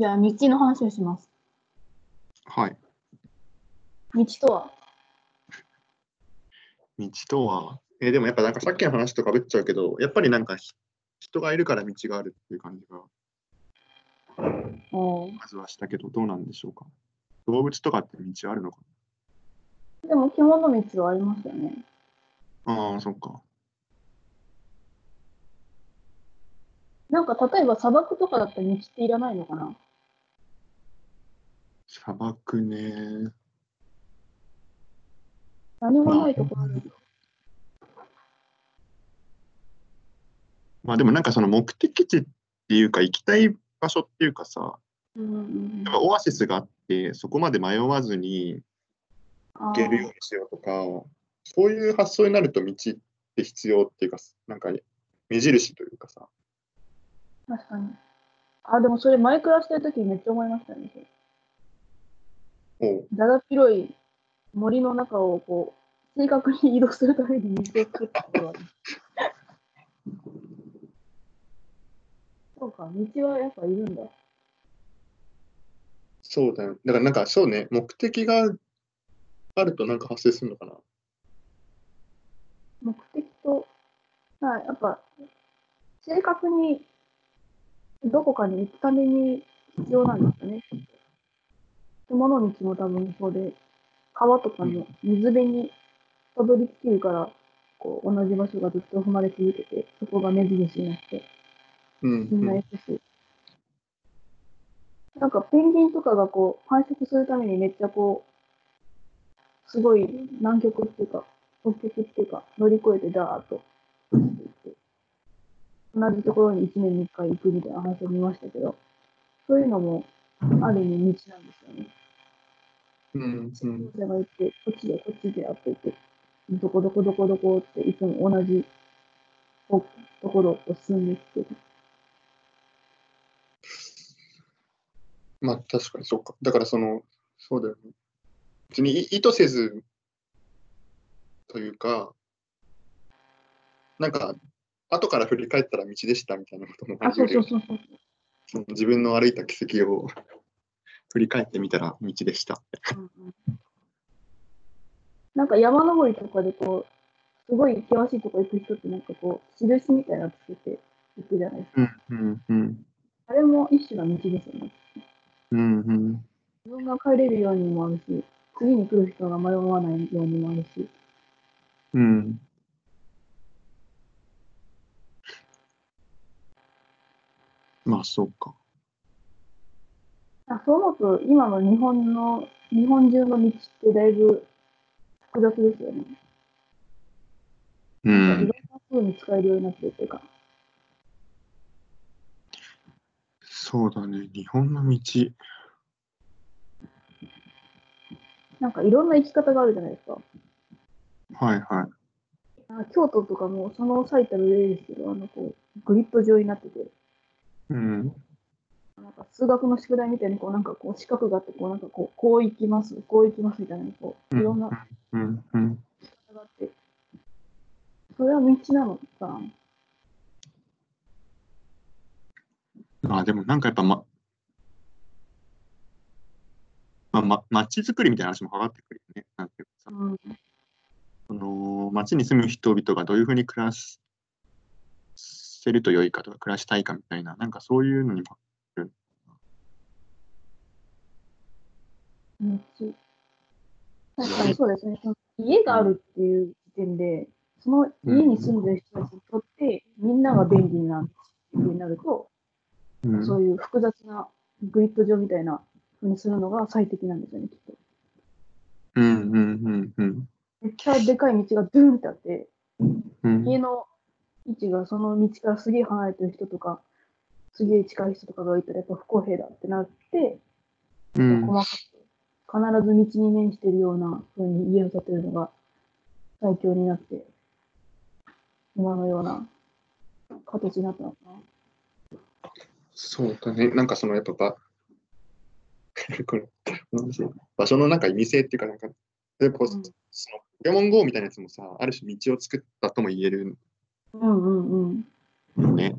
じゃあ、道の話をします。はい。道とは？道とは、えーでもやっぱなんかさっきの話とかぶっちゃうけど、やっぱりなんかひ人がいるから道があるっていう感じがまずはしたけど、どうなんでしょうか？動物とかって道あるのかでも、獣道はありますよね。なああ、そっか。なんか、例えば砂漠とかだったら道っていらないのかな？砂漠ね。何もないところに。まあでもなんかその目的地っていうか行きたい場所っていうかさ、うんうんやっぱオアシスがあって、そこまで迷わずにあ行けるようにしようとか、そういう発想になると道って必要っていうか、なんか目印というかさ。ー確かに。あ、でもそれ前暮らしてる時にめっちゃ思いましたね。だだっ広い森の中をこう、正確に移動するために道を作ったことがある。そうか、道はやっぱいるんだ。そうだよ。だからなんかそうね、目的があるとなんか発生するのかな。目的と、はい、やっぱ、正確にどこかに行くために必要なんですよね。獣道も多分そうで、川とかの水辺にたどり着けるから、こう同じ場所がずっと踏まれ続けて、そこが目印になって、うん、みんな行くし。なんかペンギンとかがこう繁殖するためにめっちゃこう、すごい南極っていうか、北極っていうか、乗り越えてダーッと走っていって、同じところに1年に1回行くみたいな話を見ましたけど、そういうのもある意味道なんですよね。うん、うん。それが行って、こっちでこっちでやってて、どこどこどこどこっていつも同じところを進んできてる。まあ確かにそうか。だからその、そうだよね。別に意意図せずというか、なんか、後から振り返ったら道でしたみたいなこともあるよそうそうそう。その自分の歩いた軌跡を振り返ってみたら道でした。うんうんなんか山登りとかでこう、すごい険しいとこ行く人ってなんかこう、印みたいなのつけて行くじゃないですか。うん、うん、うん。あれも一種の道ですよね。うん、うん。自分が帰れるようにもあるし、次に来る人が迷わないようにもあるし。うん。まあそうか。あそう思うと、今の日本の、日本中の道ってだいぶ複雑ですよね。ういろんん。な風に使えるようになってるっていうか。そうだね。日本の道。なんかいろんな生き方があるじゃないですか。はいはい。あ京都とかもその最たる例ですけど、あのこうグリッド状になってて、うん。か数学の宿題みたいにこうなんかこう四角があって、こうなんかこう、こう行きます、こう行きますみたいな、こういろんなうん。うん。方があって、それは道なのかな。あ、でもなんかやっぱま、まあ、ま、街づくりみたいな話もかかってくるよね。なんていうかさ、うん、その街に住む人々がどういうふうに暮らせると良いかとか、暮らしたいかみたいな、なんかそういうのにも、道。確かにそうですね。その家があるっていう時点で、その家に住んでる人たちにとって、みんなが便利なっていうふうになると、うん、そういう複雑なグリッド状みたいなふうにするのが最適なんですよね、きっと。うんうんうんうんめっちゃでかい道がドゥーンってあって、うん家の位置がその道からすげえ離れてる人とか、すげえ近い人とかがいたらやっぱ不公平だってなって、うん細かく、必ず道に面してるような風に家を建てるのが最強になって、今のような形になったのかな。そうだね。なんかそのやっぱ場所のなんか意味性っていうか、なんか、例えばそのポケモン GO みたいなやつもさ、ある種道を作ったとも言えるうんうんうん。よね。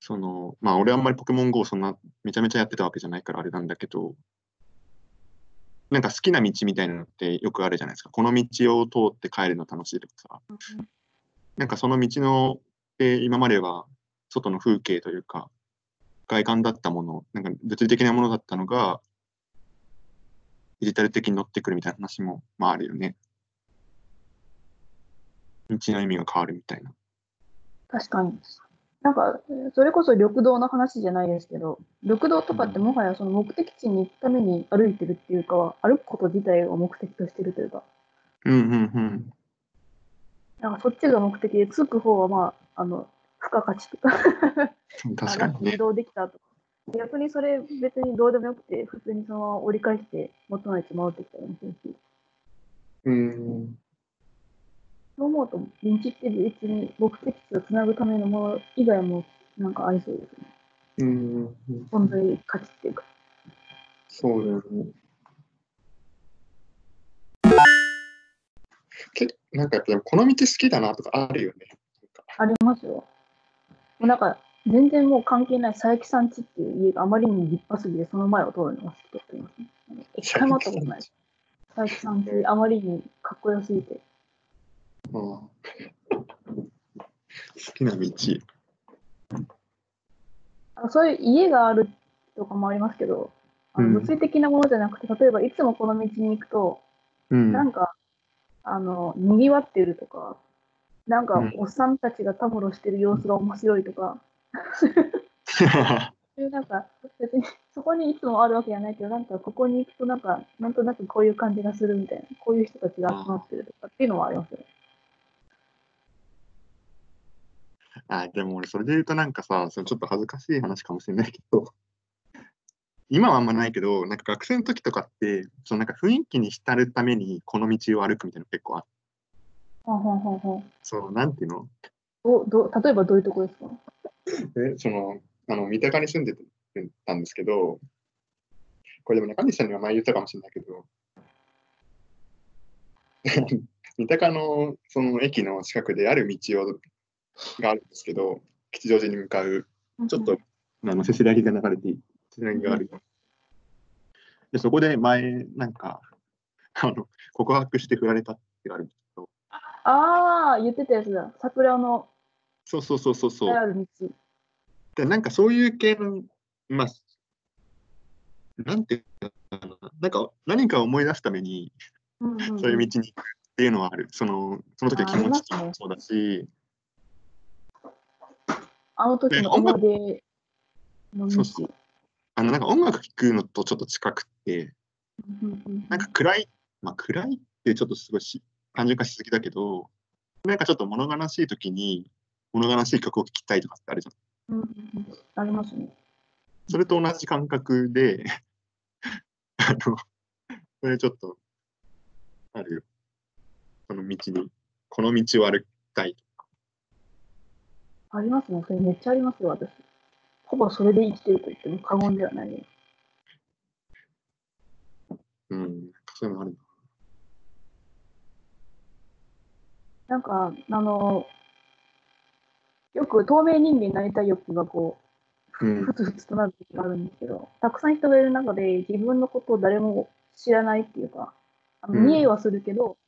その、まあ俺あんまりポケモン GO そんなめちゃめちゃやってたわけじゃないからあれなんだけど、なんか好きな道みたいなのってよくあるじゃないですか。この道を通って帰るの楽しいとかさ。なんかその道の、で今までは外の風景というか、外観だったもの、なんか物理的なものだったのが、デジタル的に乗ってくるみたいな話も、まああるよね。道の意味が変わるみたいな。確かに。なんか、それこそ緑道の話じゃないですけど、緑道とかってもはやその目的地に行くために歩いてるっていうかは、歩くこと自体を目的としてるというか、うんうんうん。なんかそっちが目的で、着く方はまあ、あの、付加価値とか、確かにね移。動できたとか。逆にそれ別にどうでもよくて、普通にそのまま折り返して元の位置戻ってきたりもするし、うん。そう思うと、道って別に目的地をつなぐためのもの以外もなんかありそうですね。うん。存在価値っていうか。そうだよね。けなんかやっぱこの道好きだなとかあるよね。ありますよ。もうなんか、全然もう関係ない佐伯さん家っていう家があまりに立派すぎて、その前を通るのが好きとかありますね。一回も会ったことない。佐伯さんってあまりにかっこよすぎて。うん。好きな道。あのそういう家があるとかもありますけど、あのうん。物理的なものじゃなくて、例えばいつもこの道に行くと、うん。なんか、あの、賑わってるとか、なんかうん、おっさんたちがたむろしてる様子が面白いとか、そういうなんか、別にそこにいつもあるわけじゃないけど、なんかここに行くとなんか、なんとなくこういう感じがするみたいな、こういう人たちが集まってるとかっていうのはありますよね。あ、でも俺それで言うとなんかさ、それちょっと恥ずかしい話かもしれないけど、今はあんまないけど、なんか学生の時とかって、そのなんか雰囲気に浸るためにこの道を歩くみたいなの結構あって、ほんほんほんほんそう、なんていうの？どうどう例えばどういうとこですか？え、その、あの、三鷹に住んでたんですけど、これでも中西さんには前言ったかもしれないけど、三鷹のその駅の近くである道をがあるんですけど、吉祥寺に向かう、ちょっと、あの、せせらぎが流れていせせらぎがある。で、そこで前、なんか、あの、告白して振られたってあるんですけど、ああ、言ってたやつだ。桜のそうそうそうそうそう。ある道。で、なんかそういう系の、まあ、なんていうのかな、なんか何かを思い出すために、うんうんうんそういう道に行くっていうのはある。その、その時の気持ちもそうだし、あの時の思い出の道。そうそあの、なんか音楽聴くのとちょっと近くって、なんか暗い、まあ暗いってちょっとすごいし単純化しすぎだけど、なんかちょっと物悲しい時に物悲しい曲を聴きたいとかってあるじゃん。うんうんうんありますね。それと同じ感覚で、あの、それちょっと、あるよ。この道に、この道を歩きたい。ありますね。それめっちゃありますよ、私。ほぼそれで生きてると言っても過言ではない。うん、そういうのあるなんか、あの、よく透明人間になりたい欲がこな。うう、んふつふつとなる時があるんですけど、たくさん人がいる中で自分のことを誰も知らないっていうか、あのうん見えはするけど、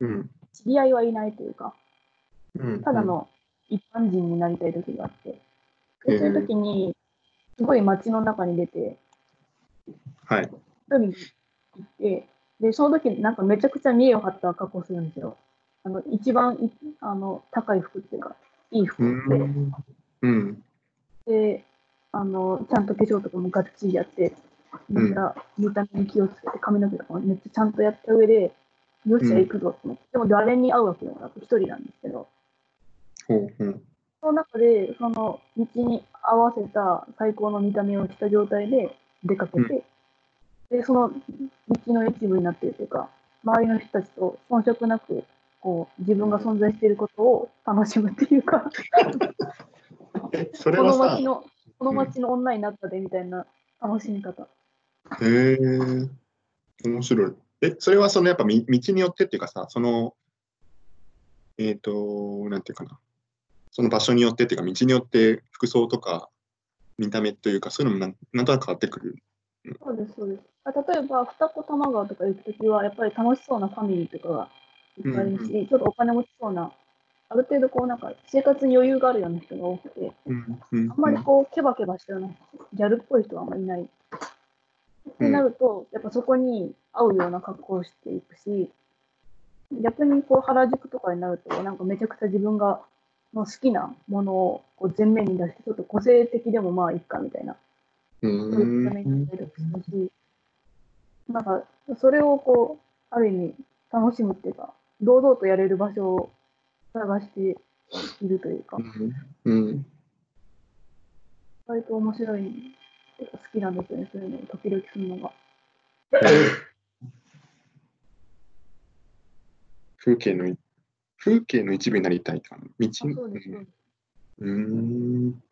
うん。知り合いはいないというか、うん。ただの一般人になりたい時があって、でそういう時に、すごい街の中に出て、はい。一人に行って、で、その時なんかめちゃくちゃ見栄を張った格好するんですよ。あの、一番いあの高い服っていうか、いい服うを着て、ん。うん。で、あの、ちゃんと化粧とかもがっちりやって、めっちゃ見た目に気をつけて、髪の毛とかもめっちゃちゃんとやった上で、よっしゃ、行くぞって思って、でも誰に会うわけでもなく、一人なんですほうほう。その中で、その道に合わせた最高の見た目をした状態で出かけて、で、その道の一部になっているというか、周りの人たちと遜色なく、こう、自分が存在していることを楽しむっていうか、え、それこはさ、の街の、この街の女になったでみたいな楽しみ方。へえ、面白い。え、それはそのやっぱみ道によってっていうかさ、その、えっ、と、なんていうかな。その場所によってっていうか、道によって服装とか見た目というか、そういうのもなんなんとなく変わってくる。そうです、そうです。あ例えば、二子玉川とか行くときは、やっぱり楽しそうなファミリーとかがいっぱいいるし、ちょっとお金持ちそうな、ある程度こうなんか生活に余裕があるような人が多くて、うんうんあんまりこう、ケバケバしたような、ギャルっぽい人はあんまりいない。ってなると、やっぱそこに合うような格好をしていくし、逆にこう原宿とかになると、なんかめちゃくちゃ自分がの好きなものをこう前面に出して、ちょっと個性的でもまあいいかみたいな、うそういうためにるし、なんかそれをこう、ある意味楽しむっていうか、堂々とやれる場所を探しているというか、うん。割と面白いっていうか好きなんですよね、そういうのを時々するのが。風景のい風景の一部になりたいかな。道あそうです、そうん。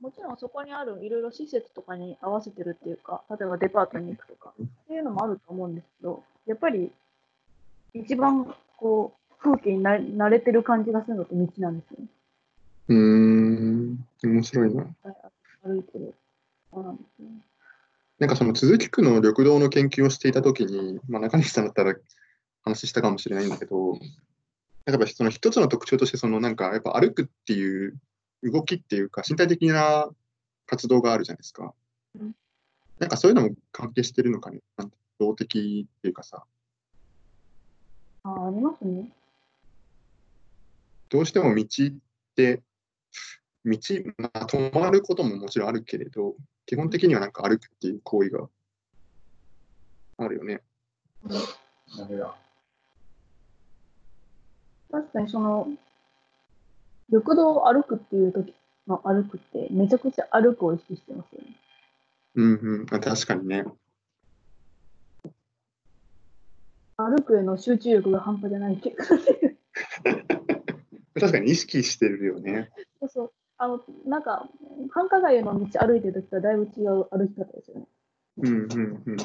もちろんそこにあるいろいろ施設とかに合わせてるっていうか、例えばデパートに行くとか、っていうのもあると思うんですけど、やっぱり一番こう風景にな慣れてる感じがするのって道なんですよね。うーん。面白いな。歩いてる。そうなんですね。なんかその鈴木区の緑道の研究をしていたときに、まあ、中西さんだったら話したかもしれないんだけど、なんかやっぱその一つの特徴として、そのなんかやっぱ歩くっていう動きっていうか、身体的な活動があるじゃないですかうん。なんかそういうのも関係してるのかね？なんて動的っていうかさ、ああ、ありますね。どうしても道って、道、まあ、止まることももちろんあるけれど、基本的にはなんか歩くっていう行為があるよね。確かにその、緑道を歩くっていう時の歩くって、めちゃくちゃ歩くを意識してますよね。うんうん。あ確かにね。歩くへの集中力が半端じゃないっていうか、確かに意識してるよね。そうそう。あの、なんか、繁華街の道歩いてる時とはだいぶ違う歩き方ですよね。うんうんうん。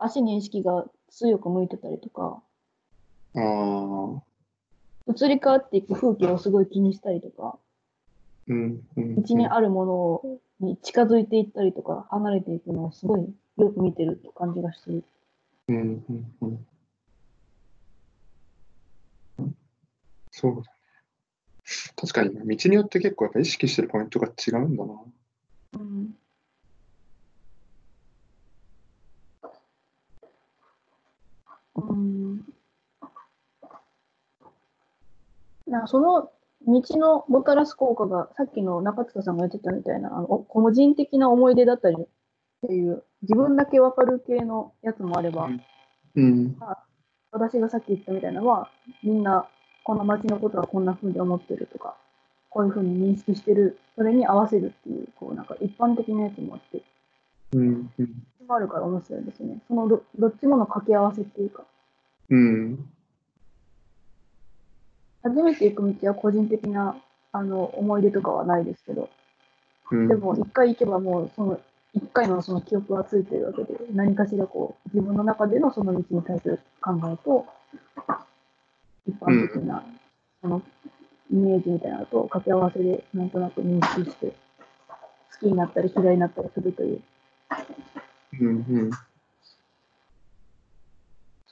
足に意識が強く向いてたりとか、ああ。移り変わっていく風景をすごい気にしたりとか、うんうん道にあるものに近づいていったりとか、離れていくのをすごいよく見てるって感じがしてる。うんうんうんそうだね。確かにね、道によって結構やっぱ意識してるポイントが違うんだな。うん。うん。なその道のもたらす効果が、さっきの中塚さんが言ってたみたいな、あのお個人的な思い出だったりっていう、自分だけわかる系のやつもあれば、うん。私がさっき言ったみたいなのは、みんなこの街のことはこんな風に思ってるとか、こういう風に認識してる、それに合わせるっていう、こうなんか一般的なやつもあって、うん。うん。もあるから面白いですね。そのどどっちもの掛け合わせっていうか、うん初めて行く道は個人的なあの思い出とかはないですけど、うん。でも一回行けばもうその一回のその記憶はついてるわけで、何かしらこう自分の中でのその道に対する考えと、一般的なそのイメージみたいなのと掛け合わせでなんとなく認識して、好きになったり嫌いになったりするという。うんうん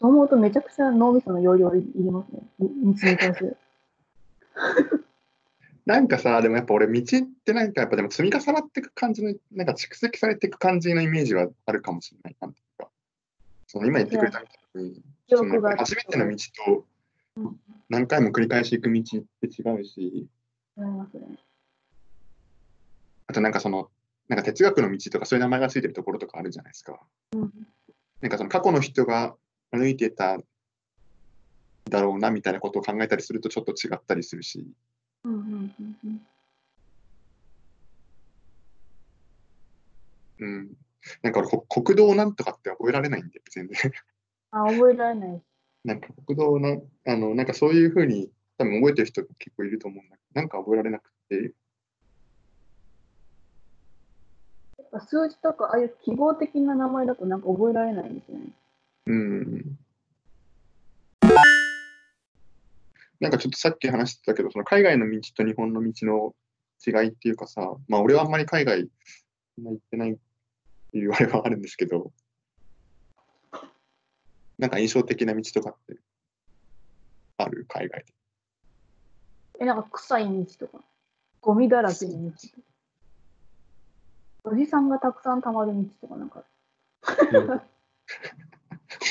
そう思うとめちゃくちゃ脳みその容量いいりますね。い道に対する。なんかさ、でもやっぱ俺、道ってなんかやっぱでも積み重なっていく感じの、なんか蓄積されていく感じのイメージはあるかもしれない。なんていうか。その今言ってくれたみたいに、初めての道とうん何回も繰り返し行く道って違うし。あとなんかその、なんか哲学の道とかそういう名前がついてるところとかあるじゃないですか。うんなんかその過去の人が歩いてただろうなみたいなことを考えたりするとちょっと違ったりするし、うんうんうんうんうん。なんか俺、こ国道なんとかって覚えられないんで、全然。あ、覚えられない。なんか国道な、あの、なんかそういうふうに多分覚えてる人結構いると思うんだけど、なんか覚えられなくて、やっぱ数字とか、ああいう記号的な名前だとなんか覚えられないんですよね。うん。なんかちょっとさっき話してたけど、その海外の道と日本の道の違いっていうかさ、まあ俺はあんまり海外行ってないっていうあれはあるんですけど、なんか印象的な道とかってある？海外で。え、なんか臭い道とか、ゴミだらけの道とか、おじさんがたくさん溜まる道とか、なんか、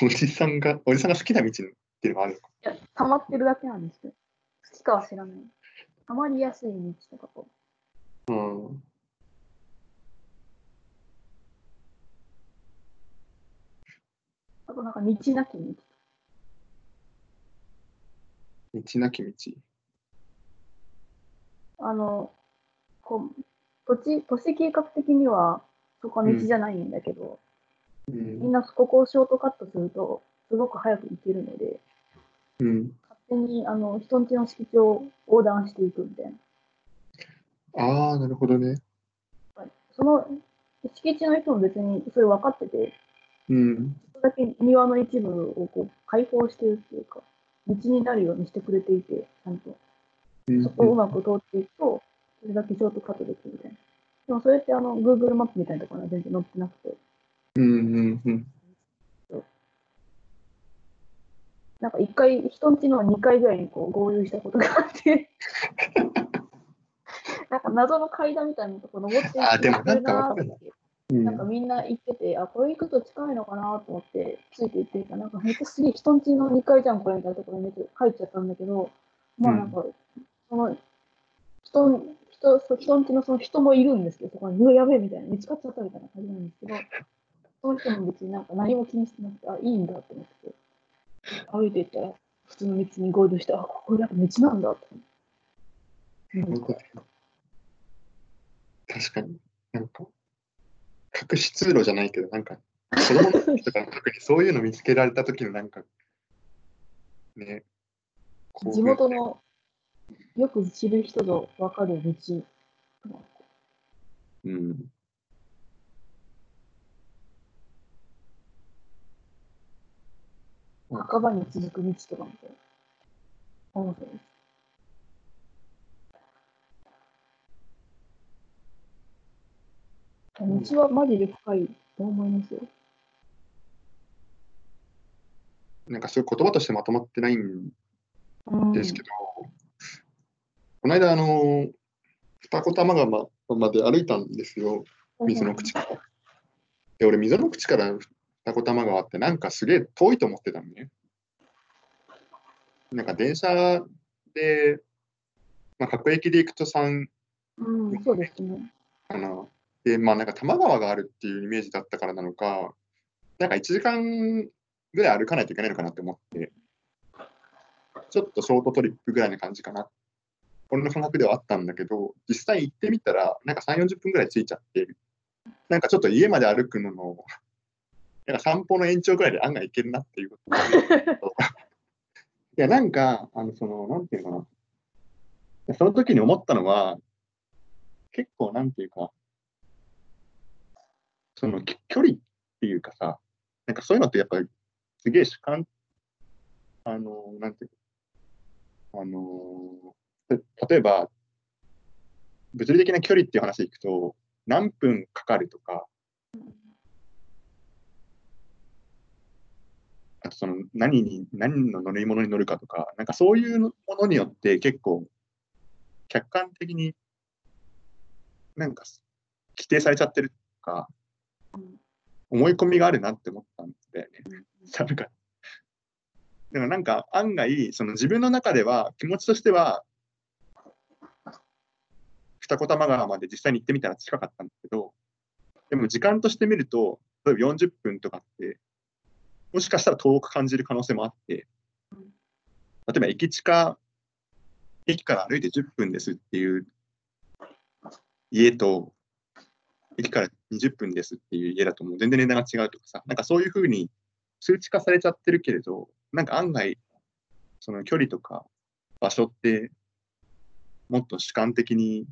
おじさんが、おじさんが好きな道っていうのがあるのか？いや、溜まってるだけなんですよ。好きかは知らない。溜まりやすい道とかこうん。う、あとなんか道なき道。道なき道。あの、こう、土地、都市計画的には、そこは道じゃないんだけど、うんみんなここをショートカットすると、すごく早く行けるので、うん。勝手にあの人んちの敷地を横断していくみたいな。ああ、なるほどね。その敷地の人も別にそれ分かってて、うん。それだけ庭の一部をこう開放してるっていうか、道になるようにしてくれていて、ちゃんと。うんそこをうまく通っていくと、それだけショートカットできるみたいな。でもそれってあの Google マップみたいなところには全然載ってなくて、うんうんうん。なんか一回、人んちの2階ぐらいにこう合流したことがあって、なんか謎の階段みたいなとこ登っていあでもなんかわかるな。ってうん。なんかみんな行ってて、あ、これ行くと近いのかなと思って、ついて行ってみたら、なんかめっちゃすげえ人んちの2階じゃん、これみたいなところにめっちゃ入っちゃったんだけど、まあなんか、その、人、人、そう人んちのその人もいるんですけど、そこに、うわ、やべえみたいな、見つかっちゃったみたいな感じなんですけど、その人も別になんか何も気にしてなくて、あ、いいんだって思って、歩いていったら、普通の道に合流して、あ、ここやっぱ道なんだって思って。確かに。なんか、隠し通路じゃないけど、なんか、子供の時とか特にそういうの見つけられた時のなんか、ね、地元のよく知る人ぞ分かる道。うん。墓場に続く道とかみたいな。面白いです。道はマジで深いと思いますよ。なんかそういう言葉としてまとまってないんうんですけど、この間、あの、二子玉川まで歩いたんですよ、水の口から。で、俺、溝の口から二子玉川ってなんかすげえ遠いと思ってたのね。なんか電車で、まあ、各駅で行くと3うん、そうですね。かな。で、まあなんか多摩川があるっていうイメージだったからなのか、なんか1時間ぐらい歩かないといけないのかなって思って、ちょっとショートトリップぐらいな感じかな。俺の感覚ではあったんだけど、実際行ってみたら、なんか3、40分ぐらい着いちゃって、なんかちょっと家まで歩くのの、なんか散歩の延長ぐらいで案外行けるなっていうこと いや、なんか、あの、その、なんていうのかな。その時に思ったのは、結構、なんていうか、そのき距離っていうかさ、なんかそういうのってやっぱりすげえ主観、あの、なんていうのあの、た例えば、物理的な距離っていう話でいくと、何分かかるとか、あとその何に、何の乗り物に乗るかとか、なんかそういうものによって結構客観的になんか規定されちゃってるとか、思い込みがあるなって思ったんだよね。なんか、でもなんか案外、その自分の中では気持ちとしては、二子玉川まで実際に行ってみたら近かったんだけど、でも時間として見ると、例えば40分とかって、もしかしたら遠く感じる可能性もあって、例えば駅近、駅から歩いて10分ですっていう家と、駅から20分ですっていう家だともう全然値段が違うとかさ、なんかそういうふうに数値化されちゃってるけれど、なんか案外、その距離とか場所って、もっと主観的に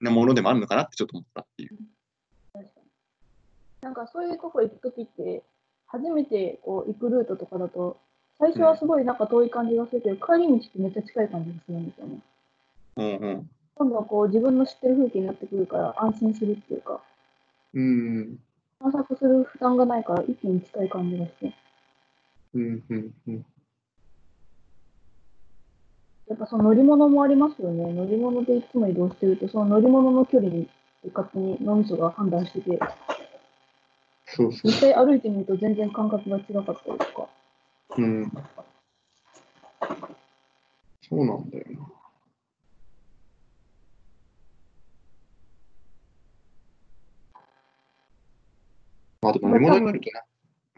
なものでもあるのかなってちょっと思ったっていう。なんかそういうとこ行くときって、初めてこう行くルートとかだと、最初はすごいなんか遠い感じがするけど、帰り道ってめっちゃ近い感じがするんですよね。うんうん。今度はこう自分の知ってる風景になってくるから安心するっていうか、うん。探索する負担がないから一気に近い感じがして。うんうんうん。やっぱその乗り物もありますよね。乗り物でいつも移動してると、その乗り物の距離に勝手に脳みそが判断してて、そうそう実。際歩いてみると全然感覚が違かったりとか。うん。そうなんだよな。まあでも乗り物になるとね。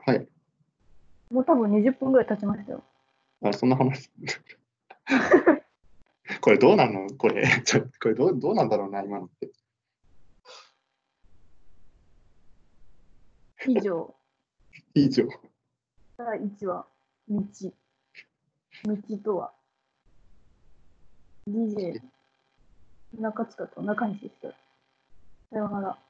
はい。もう多分20分ぐらい経ちましたよ。あ、そんな話。これどうなんの？これ。これどうどうなんだろうな、今のって。以上、以上。第1話、道。道とは。DJ、中塚と中西でした。さようなら。